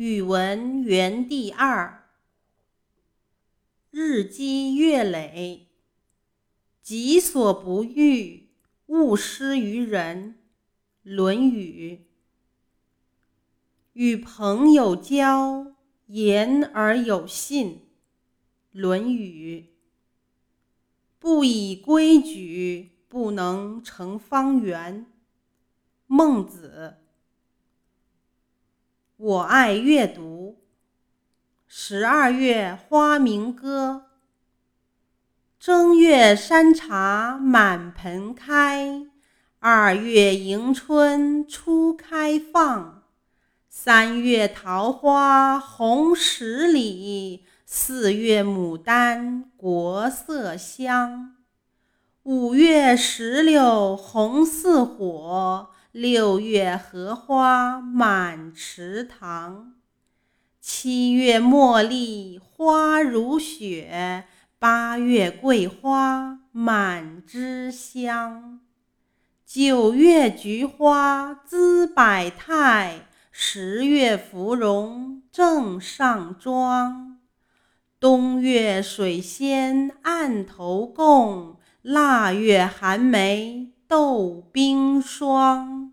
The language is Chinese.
语文园地二。日积月累，己所不欲，勿施于人。《论语》。与朋友交，言而有信。《论语》。不以规矩，不能成方圆。孟子。我爱阅读。十二月花明歌。正月山茶满盆开，二月迎春初开放，三月桃花红十里，四月牡丹国色香，五月石榴红似火。六月荷花满池塘，七月茉莉花如雪，八月桂花满枝香，九月菊花姿百态，十月芙蓉正上妆，冬月水仙案头供，腊月寒梅豆冰霜。